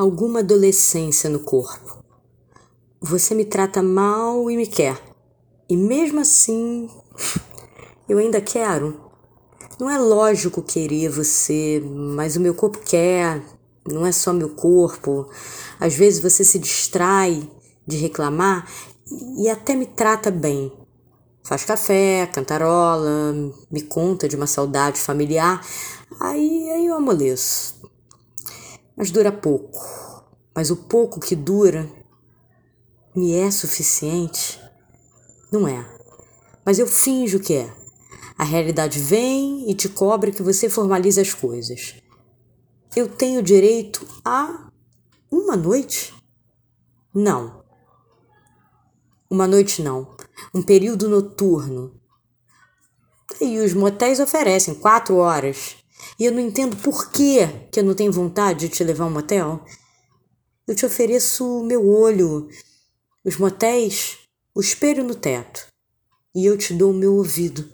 alguma adolescência no corpo. Você me trata mal e me quer. E mesmo assim, eu ainda quero. Não é lógico querer você, mas o meu corpo quer, não é só meu corpo. Às vezes você se distrai de reclamar e até me trata bem. Faz café, cantarola, me conta de uma saudade familiar, aí, aí eu amoleço. Mas dura pouco. Mas o pouco que dura me é suficiente? Não é. Mas eu finjo que é. A realidade vem e te cobra que você formalize as coisas. Eu tenho direito a uma noite? Não. Uma noite não. Um período noturno. E os motéis oferecem quatro horas. E eu não entendo por que, que eu não tenho vontade de te levar a um motel. Eu te ofereço meu olho, os motéis, o espelho no teto. E eu te dou o meu ouvido.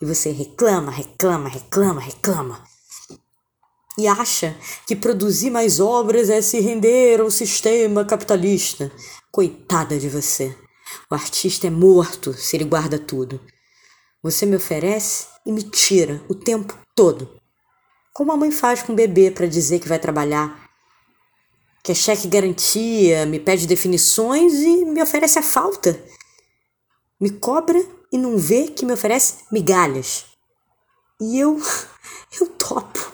E você reclama, reclama, reclama, reclama e acha que produzir mais obras é se render ao sistema capitalista. Coitada de você. O artista é morto se ele guarda tudo. Você me oferece e me tira o tempo todo. Como a mãe faz com o bebê para dizer que vai trabalhar. Quer cheque garantia, me pede definições e me oferece a falta. Me cobra e não vê que me oferece migalhas. E eu, eu topo.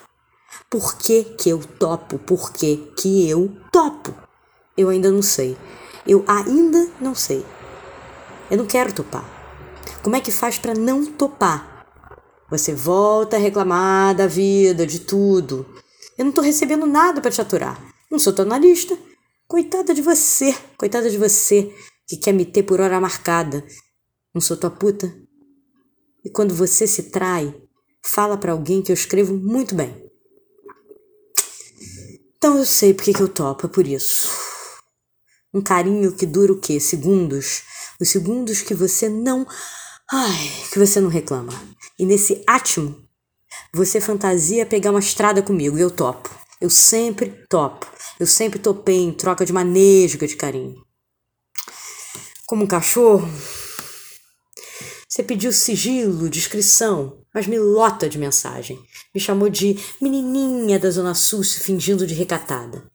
Por que, que eu topo? Por que, que eu topo? Eu ainda não sei. Eu ainda não sei. Eu não quero topar. Como é que faz para não topar? Você volta a reclamar da vida, de tudo. Eu não tô recebendo nada para te aturar. Não sou tua analista. Coitada de você, coitada de você que quer me ter por hora marcada. Não sou tua puta. E quando você se trai, fala para alguém que eu escrevo muito bem. Então eu sei porque que eu topo, é por isso. Um carinho que dura o quê? Segundos. Os segundos que você não. Ai, que você não reclama. E nesse átimo, você fantasia pegar uma estrada comigo e eu topo. Eu sempre topo. Eu sempre topei em troca de uma nesga de carinho. Como um cachorro, você pediu sigilo, descrição, mas me lota de mensagem. Me chamou de menininha da Zona Sul, fingindo de recatada.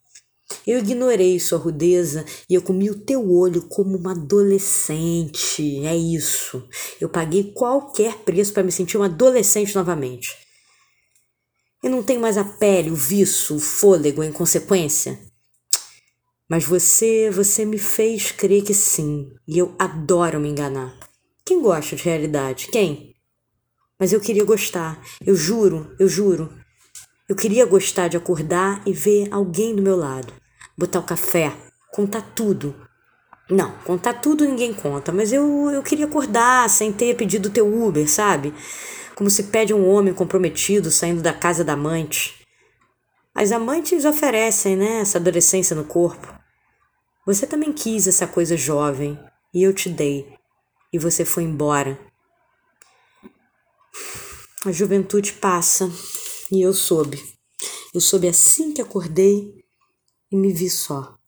Eu ignorei sua rudeza e eu comi o teu olho como uma adolescente. É isso. Eu paguei qualquer preço para me sentir uma adolescente novamente. Eu não tenho mais a pele, o viço, o fôlego, a inconsequência. Mas você, você me fez crer que sim, e eu adoro me enganar. Quem gosta de realidade? Quem? Mas eu queria gostar. Eu juro, eu juro. Eu queria gostar de acordar e ver alguém do meu lado. Botar o café, contar tudo. Não, contar tudo ninguém conta, mas eu, eu queria acordar sem ter pedido teu Uber, sabe? Como se pede um homem comprometido saindo da casa da amante. As amantes oferecem, né, essa adolescência no corpo. Você também quis essa coisa jovem e eu te dei e você foi embora. A juventude passa e eu soube. Eu soube assim que acordei e me vi só.